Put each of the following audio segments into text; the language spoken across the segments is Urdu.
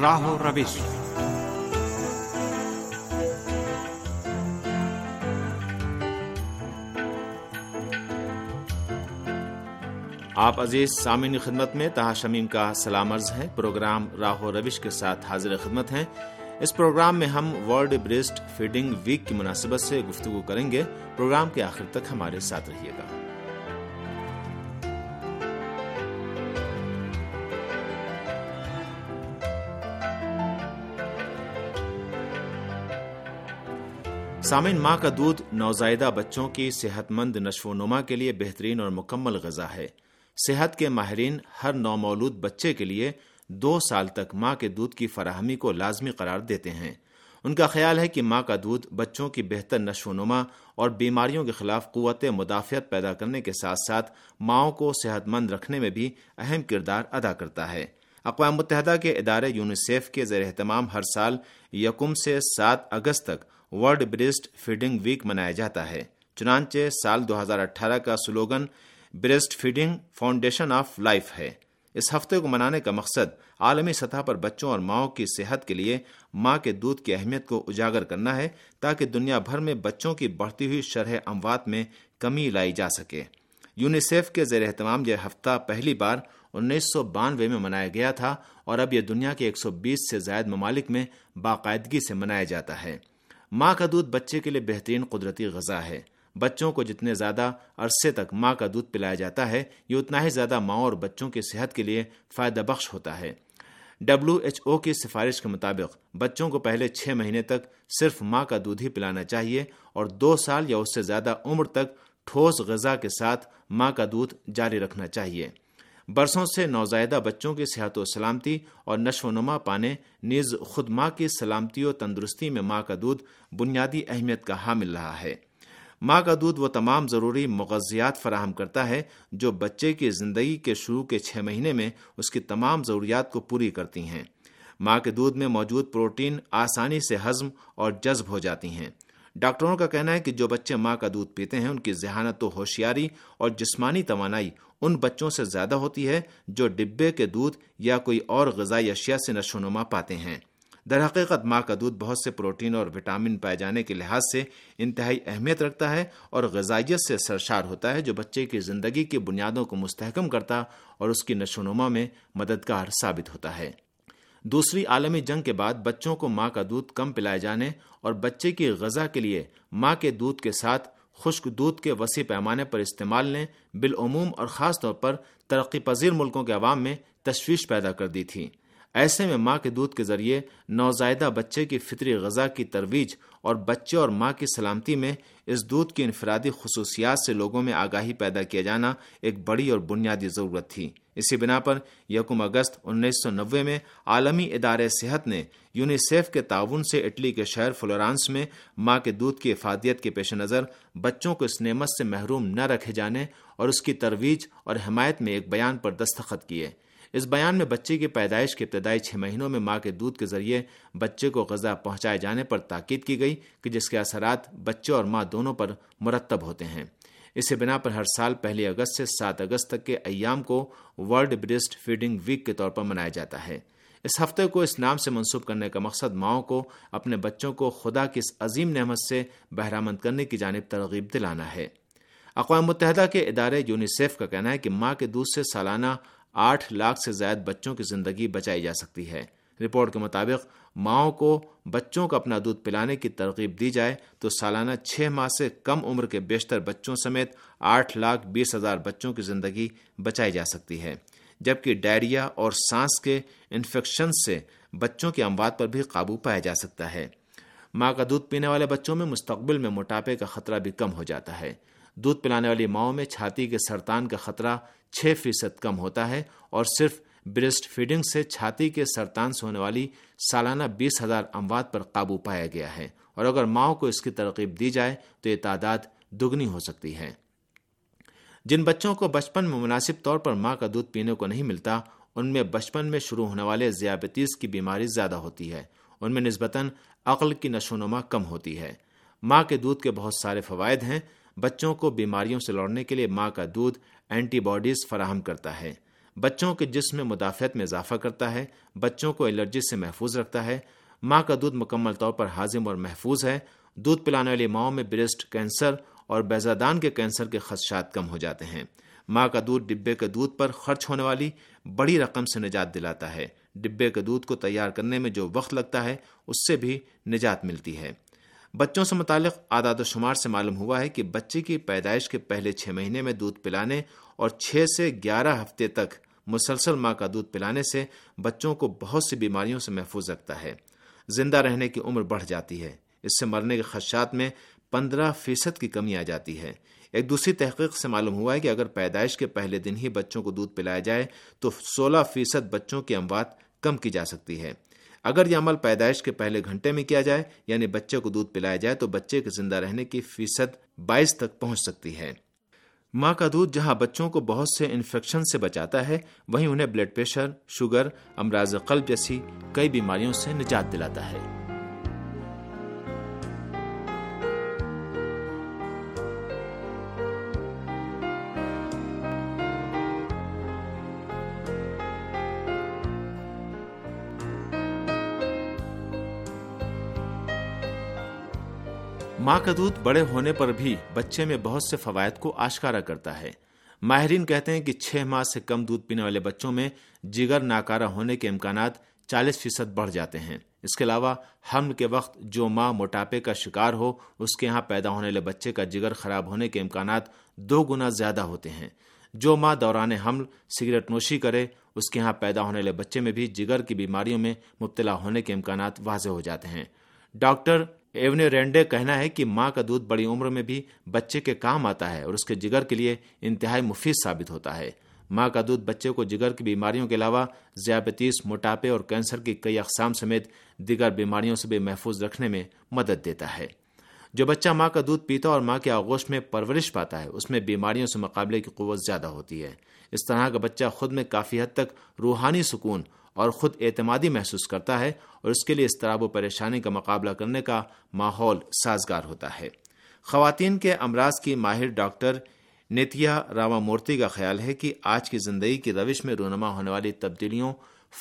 راہ و روش آپ عزیز سامعین خدمت میں تہا شمیم کا سلام عرض ہے۔ پروگرام راہ و روش کے ساتھ حاضر خدمت ہیں۔ اس پروگرام میں ہم ورلڈ بریسٹ فیڈنگ ویک کی مناسبت سے گفتگو کریں گے۔ پروگرام کے آخر تک ہمارے ساتھ رہیے گا۔ سامن ماں کا دودھ نوزائیدہ بچوں کی صحت مند نشو و نما کے لیے بہترین اور مکمل غذا ہے۔ صحت کے ماہرین ہر نومولود بچے کے لیے دو سال تک ماں کے دودھ کی فراہمی کو لازمی قرار دیتے ہیں۔ ان کا خیال ہے کہ ماں کا دودھ بچوں کی بہتر نشو و نما اور بیماریوں کے خلاف قوت مدافعت پیدا کرنے کے ساتھ ساتھ ماؤں کو صحت مند رکھنے میں بھی اہم کردار ادا کرتا ہے۔ اقوام متحدہ کے ادارے یونیسیف کے زیر اہتمام ہر سال یکم سے سات اگست تک ورلڈ بریسٹ فیڈنگ ویک منایا جاتا ہے۔ چنانچہ سال دو ہزار اٹھارہ کا slogan breast feeding foundation of life ہے۔ اس ہفتے کو منانے کا مقصد عالمی سطح پر بچوں اور ماؤں کی صحت کے لیے ماں کے دودھ کی اہمیت کو اجاگر کرنا ہے تاکہ دنیا بھر میں بچوں کی بڑھتی ہوئی شرح اموات میں کمی لائی جا سکے۔ یونیسیف کے زیر اہتمام یہ ہفتہ پہلی بار انیس سو بانوے میں منایا گیا تھا اور اب یہ دنیا کے ایک سو بیس سے زائد ممالک میں باقاعدگی سے منایا جاتا ہے۔ ماں کا دودھ بچے کے لیے بہترین قدرتی غذا ہے۔ بچوں کو جتنے زیادہ عرصے تک ماں کا دودھ پلایا جاتا ہے، یہ اتنا ہی زیادہ ماں اور بچوں کی صحت کے لیے فائدہ بخش ہوتا ہے۔ ڈبلو ایچ او کی سفارش کے مطابق، بچوں کو پہلے چھ مہینے تک صرف ماں کا دودھ ہی پلانا چاہیے اور دو سال یا اس سے زیادہ عمر تک ٹھوس غذا کے ساتھ ماں کا دودھ جاری رکھنا چاہیے۔ برسوں سے نوزائیدہ بچوں کی صحت و سلامتی اور نشو و نما پانے نیز خود ماں کی سلامتی و تندرستی میں ماں کا دودھ بنیادی اہمیت کا حامل رہا ہے۔ ماں کا دودھ وہ تمام ضروری مغزیات فراہم کرتا ہے جو بچے کی زندگی کے شروع کے چھ مہینے میں اس کی تمام ضروریات کو پوری کرتی ہیں۔ ماں کے دودھ میں موجود پروٹین آسانی سے ہضم اور جذب ہو جاتی ہیں۔ ڈاکٹروں کا کہنا ہے کہ جو بچے ماں کا دودھ پیتے ہیں ان کی ذہانت و ہوشیاری اور جسمانی توانائی ان بچوں سے زیادہ ہوتی ہے جو ڈبے کے دودھ یا کوئی اور غذائی اشیاء سے نشو نما پاتے ہیں۔ در حقیقت ماں کا دودھ بہت سے پروٹین اور وٹامن پائے جانے کے لحاظ سے انتہائی اہمیت رکھتا ہے اور غذائیت سے سرشار ہوتا ہے جو بچے کی زندگی کی بنیادوں کو مستحکم کرتا اور اس کی نشو نما میں مددگار ثابت ہوتا ہے۔ دوسری عالمی جنگ کے بعد بچوں کو ماں کا دودھ کم پلائے جانے اور بچے کی غذا کے لیے ماں کے دودھ کے ساتھ خشک دودھ کے وسیع پیمانے پر استعمال نے بالعموم اور خاص طور پر ترقی پذیر ملکوں کے عوام میں تشویش پیدا کر دی تھی۔ ایسے میں ماں کے دودھ کے ذریعے نوزائیدہ بچے کی فطری غذا کی ترویج اور بچے اور ماں کی سلامتی میں اس دودھ کی انفرادی خصوصیات سے لوگوں میں آگاہی پیدا کیا جانا ایک بڑی اور بنیادی ضرورت تھی۔ اسی بنا پر یکم اگست انیس سو نوے میں عالمی ادارے صحت نے یونیسیف کے تعاون سے اٹلی کے شہر فلورانس میں ماں کے دودھ کی افادیت کے پیش نظر بچوں کو اس نعمت سے محروم نہ رکھے جانے اور اس کی ترویج اور حمایت میں ایک بیان پر دستخط کیے۔ اس بیان میں بچے کی پیدائش کے ابتدائی چھ مہینوں میں ماں کے دودھ کے ذریعے بچے کو غذا پہنچائے جانے پر تاکید کی گئی کہ جس کے اثرات بچے اور ماں دونوں پر مرتب ہوتے ہیں۔ اسی بنا پر ہر سال پہلی اگست سے سات اگست تک کے ایام کو ورلڈ بریسٹ فیڈنگ ویک کے طور پر منایا جاتا ہے۔ اس ہفتے کو اس نام سے منسوخ کرنے کا مقصد ماؤں کو اپنے بچوں کو خدا کی اس عظیم نعمت سے بہرامند کرنے کی جانب ترغیب دلانا ہے۔ اقوام متحدہ کے ادارے یونیسیف کا کہنا ہے کہ ماں کے دودھ سے سالانہ آٹھ لاکھ سے زائد بچوں کی زندگی بچائی جا سکتی ہے۔ رپورٹ کے مطابق، ماؤں کو بچوں کو اپنا دودھ پلانے کی ترغیب دی جائے تو سالانہ چھ ماہ سے کم عمر کے بیشتر بچوں سمیت آٹھ لاکھ بیس ہزار بچوں کی زندگی بچائی جا سکتی ہے۔ جبکہ ڈائریا اور سانس کے انفیکشن سے بچوں کی اموات پر بھی قابو پایا جا سکتا ہے۔ ماں کا دودھ پینے والے بچوں میں مستقبل میں موٹاپے کا خطرہ بھی کم ہو جاتا ہے۔ دودھ پلانے والی ماؤں میں چھاتی کے سرطان کا خطرہ چھ فیصد کم ہوتا ہے اور صرف بریسٹ فیڈنگ سے چھاتی کے سرطان سے ہونے والی سالانہ بیس ہزار اموات پر قابو پایا گیا ہے اور اگر ماؤں کو اس کی ترغیب دی جائے تو یہ تعداد دگنی ہو سکتی ہے۔ جن بچوں کو بچپن میں مناسب طور پر ماں کا دودھ پینے کو نہیں ملتا، ان میں بچپن میں شروع ہونے والے ذیابطیز کی بیماری زیادہ ہوتی ہے۔ ان میں نسبتاً عقل کی نشو نما کم ہوتی ہے۔ ماں کے دودھ کے بہت سارے فوائد ہیں۔ بچوں کو بیماریوں سے لڑنے کے لیے ماں کا دودھ اینٹی باڈیز فراہم کرتا ہے۔ بچوں کے جسم میں مدافعت میں اضافہ کرتا ہے۔ بچوں کو الرجی سے محفوظ رکھتا ہے۔ ماں کا دودھ مکمل طور پر ہاضم اور محفوظ ہے۔ دودھ پلانے والی ماؤں میں برسٹ کینسر اور بیزادان کے کینسر کے خدشات کم ہو جاتے ہیں۔ ماں کا دودھ ڈبے کے دودھ پر خرچ ہونے والی بڑی رقم سے نجات دلاتا ہے۔ ڈبے کے دودھ کو تیار کرنے میں جو وقت لگتا ہے، اس سے بھی نجات ملتی ہے۔ بچوں سے متعلق اعداد و شمار سے معلوم ہوا ہے کہ بچے کی پیدائش کے پہلے چھ مہینے میں دودھ پلانے اور چھ سے گیارہ ہفتے تک مسلسل ماں کا دودھ پلانے سے بچوں کو بہت سی بیماریوں سے محفوظ رکھتا ہے۔ زندہ رہنے کی عمر بڑھ جاتی ہے۔ اس سے مرنے کے خدشات میں پندرہ فیصد کی کمی آ جاتی ہے۔ ایک دوسری تحقیق سے معلوم ہوا ہے کہ اگر پیدائش کے پہلے دن ہی بچوں کو دودھ پلایا جائے تو سولہ فیصد بچوں کی اموات کم کی جا سکتی ہے۔ اگر یہ عمل پیدائش کے پہلے گھنٹے میں کیا جائے یعنی بچے کو دودھ پلایا جائے، تو بچے کے زندہ رہنے کی فیصد بائیس تک پہنچ سکتی ہے۔ ماں کا دودھ جہاں بچوں کو بہت سے انفیکشن سے بچاتا ہے، وہیں انہیں بلڈ پریشر، شوگر، امراض قلب جیسی کئی بیماریوں سے نجات دلاتا ہے۔ ماں کا دودھ بڑے ہونے پر بھی بچے میں بہت سے فوائد کو آشکارا کرتا ہے۔ ماہرین کہتے ہیں کہ چھ ماہ سے کم دودھ پینے والے بچوں میں جگر ناکارہ ہونے کے امکانات چالیس فیصد بڑھ جاتے ہیں۔ اس کے علاوہ حمل کے وقت جو ماں موٹاپے کا شکار ہو، اس کے یہاں پیدا ہونے والے بچے کا جگر خراب ہونے کے امکانات دو گنا زیادہ ہوتے ہیں۔ جو ماں دوران حمل سگریٹ نوشی کرے، اس کے یہاں پیدا ہونے والے بچے میں بھی جگر کی بیماریوں میں مبتلا ہونے کے امکانات واضح ہو جاتے ہیں۔ ڈاکٹر ایونی رینڈے کہنا ہے کہ ماں کا دودھ بڑی عمر میں بھی بچے کے کام آتا ہے اور اس کے جگر کے لیے انتہائی مفید ثابت ہوتا ہے۔ ماں کا دودھ بچے کو جگر کی بیماریوں کے علاوہ ذیابطیس موٹاپے اور کینسر کی کئی اقسام سمیت دیگر بیماریوں سے بھی محفوظ رکھنے میں مدد دیتا ہے۔ جو بچہ ماں کا دودھ پیتا اور ماں کے آغوش میں پرورش پاتا ہے، اس میں بیماریوں سے مقابلے کی قوت زیادہ ہوتی ہے۔ اس طرح کا بچہ خود میں کافی حد تک روحانی سکون اور خود اعتمادی محسوس کرتا ہے اور اس کے لیے اضطراب و پریشانی کا مقابلہ کرنے کا ماحول سازگار ہوتا ہے۔ خواتین کے امراض کی ماہر ڈاکٹر نیتیا راما مورتی کا خیال ہے کہ آج کی زندگی کی روش میں رونما ہونے والی تبدیلیوں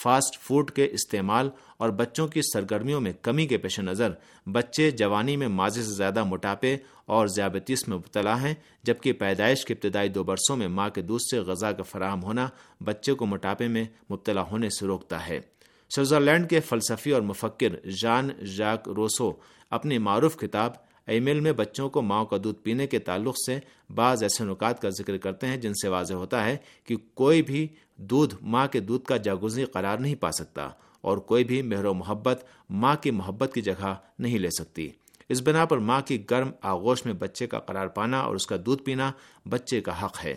فاسٹ فوڈ کے استعمال اور بچوں کی سرگرمیوں میں کمی کے پیش نظر، بچے جوانی میں ماضی سے زیادہ موٹاپے اور ذیابطیس میں مبتلا ہیں، جبکہ پیدائش کے ابتدائی دو برسوں میں ماں کے دودھ سے غذا کا فراہم ہونا بچے کو موٹاپے میں مبتلا ہونے سے روکتا ہے۔ سوئٹزرلینڈ کے فلسفی اور مفکر جان جاک روسو اپنی معروف کتاب ای میل میں بچوں کو ماں کا دودھ پینے کے تعلق سے بعض ایسے نکات کا ذکر کرتے ہیں جن سے واضح ہوتا ہے کہ کوئی بھی دودھ ماں کے دودھ کا جاگوزی قرار نہیں پا سکتا اور کوئی بھی مہر و محبت ماں کی محبت کی جگہ نہیں لے سکتی۔ اس بنا پر ماں کی گرم آغوش میں بچے کا قرار پانا اور اس کا دودھ پینا بچے کا حق ہے۔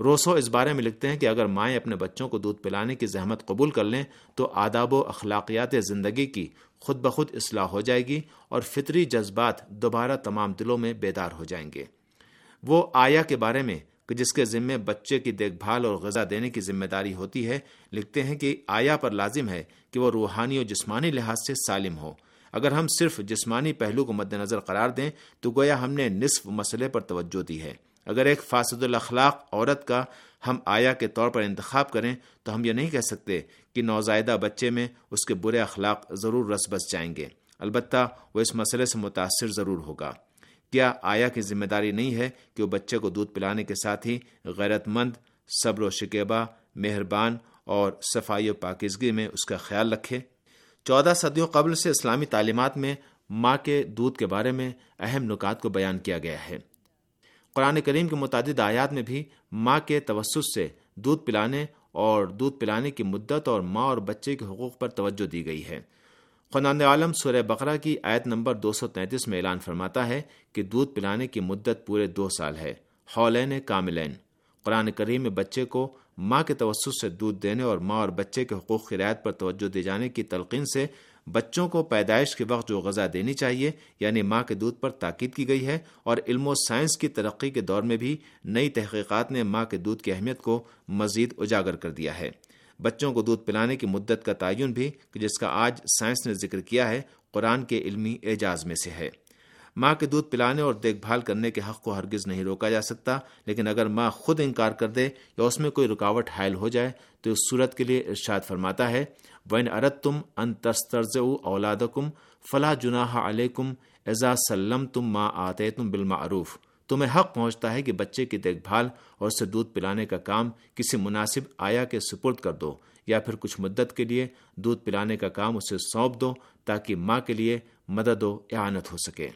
روسو اس بارے میں لکھتے ہیں کہ اگر مائیں اپنے بچوں کو دودھ پلانے کی زحمت قبول کر لیں، تو آداب و اخلاقیات زندگی کی خود بخود اصلاح ہو جائے گی اور فطری جذبات دوبارہ تمام دلوں میں بیدار ہو جائیں گے۔ وہ آیا کے بارے میں کہ جس کے ذمے بچے کی دیکھ بھال اور غذا دینے کی ذمہ داری ہوتی ہے، لکھتے ہیں کہ آیا پر لازم ہے کہ وہ روحانی اور جسمانی لحاظ سے سالم ہو۔ اگر ہم صرف جسمانی پہلو کو مد نظر قرار دیں، تو گویا ہم نے نصف مسئلے پر توجہ دی ہے۔ اگر ایک فاسد الاخلاق عورت کا ہم آیا کے طور پر انتخاب کریں، تو ہم یہ نہیں کہہ سکتے کہ نوزائیدہ بچے میں اس کے برے اخلاق ضرور رس بس جائیں گے۔ البتہ وہ اس مسئلے سے متاثر ضرور ہوگا۔ کیا آیا کی ذمہ داری نہیں ہے کہ وہ بچے کو دودھ پلانے کے ساتھ ہی غیرت مند، صبر و شکیبہ، مہربان اور صفائی و پاکیزگی میں اس کا خیال رکھے؟ چودہ صدیوں قبل سے اسلامی تعلیمات میں ماں کے دودھ کے بارے میں اہم نکات کو بیان کیا گیا ہے۔ قرآن کریم کے متعدد آیات میں بھی ماں کے توسط سے دودھ پلانے اور دودھ پلانے کی مدت اور ماں اور بچے کے حقوق پر توجہ دی گئی ہے۔ خنان عالم سورہ بقرہ کی آیت نمبر دو سو تینتیس میں اعلان فرماتا ہے کہ دودھ پلانے کی مدت پورے دو سال ہے۔ ہالین کاملین۔ قرآن کریم میں بچے کو ماں کے توسط سے دودھ دینے اور ماں اور بچے کے حقوق کی رعایت پر توجہ دی جانے کی تلقین سے بچوں کو پیدائش کے وقت جو غذا دینی چاہیے یعنی ماں کے دودھ پر تاکید کی گئی ہے، اور علم و سائنس کی ترقی کے دور میں بھی نئی تحقیقات نے ماں کے دودھ کی اہمیت کو مزید اجاگر کر دیا ہے۔ بچوں کو دودھ پلانے کی مدت کا تعین بھی، جس کا آج سائنس نے ذکر کیا ہے، قرآن کے علمی اعجاز میں سے ہے۔ ماں کے دودھ پلانے اور دیکھ بھال کرنے کے حق کو ہرگز نہیں روکا جا سکتا، لیکن اگر ماں خود انکار کر دے یا اس میں کوئی رکاوٹ حائل ہو جائے، تو اس صورت کے لیے ارشاد فرماتا ہے وین ارد تم ان تسترز اولاد کم فلاح جناح علیکم ایزا سلم تم ماں آتے تم بالمعروف تمہیں حق پہنچتا ہے کہ بچے کی دیکھ بھال اور اسے دودھ پلانے کا کام کسی مناسب آیا کے سپرد کر دو یا پھر کچھ مدت کے لیے دودھ پلانے کا کام اسے سونپ دو تاکہ ماں کے لیے مدد و اعانت ہو سکے۔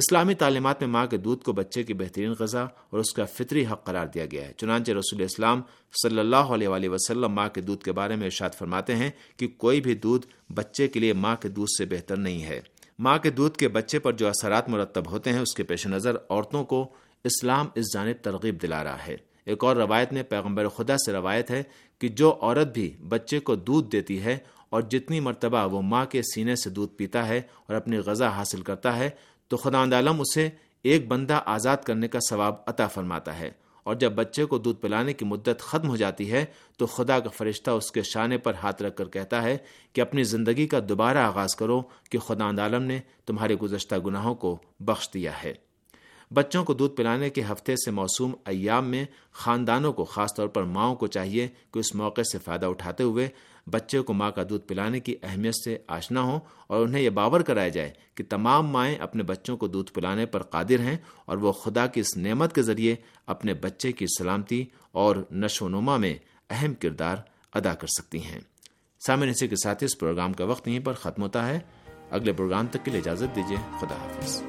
اسلامی تعلیمات میں ماں کے دودھ کو بچے کی بہترین غذا اور اس کا فطری حق قرار دیا گیا ہے۔ چنانچہ رسول اسلام صلی اللہ علیہ وآلہ وسلم ماں کے دودھ کے بارے میں ارشاد فرماتے ہیں کہ کوئی بھی دودھ بچے کے لیے ماں کے دودھ سے بہتر نہیں ہے۔ ماں کے دودھ کے بچے پر جو اثرات مرتب ہوتے ہیں، اس کے پیش نظر عورتوں کو اسلام اس جانب ترغیب دلا رہا ہے۔ ایک اور روایت میں پیغمبر خدا سے روایت ہے کہ جو عورت بھی بچے کو دودھ دیتی ہے اور جتنی مرتبہ وہ ماں کے سینے سے دودھ پیتا ہے اور اپنی غذا حاصل کرتا ہے تو خدا عالم اسے ایک بندہ آزاد کرنے کا ثواب عطا فرماتا ہے۔ اور جب بچے کو دودھ پلانے کی مدت ختم ہو جاتی ہے، تو خدا کا فرشتہ اس کے شانے پر ہاتھ رکھ کر کہتا ہے کہ اپنی زندگی کا دوبارہ آغاز کرو کہ خدا عالم نے تمہارے گزشتہ گناہوں کو بخش دیا ہے۔ بچوں کو دودھ پلانے کے ہفتے سے موسوم ایام میں خاندانوں کو خاص طور پر ماؤں کو چاہیے کہ اس موقع سے فائدہ اٹھاتے ہوئے بچے کو ماں کا دودھ پلانے کی اہمیت سے آشنا ہوں اور انہیں یہ باور کرایا جائے کہ تمام مائیں اپنے بچوں کو دودھ پلانے پر قادر ہیں اور وہ خدا کی اس نعمت کے ذریعے اپنے بچے کی سلامتی اور نشو و نما میں اہم کردار ادا کر سکتی ہیں۔ سامن اسی کے ساتھ اس پروگرام کا وقت یہیں پر ختم ہوتا ہے۔ اگلے پروگرام تک کے لیے اجازت دیجیے۔ خدا حافظ۔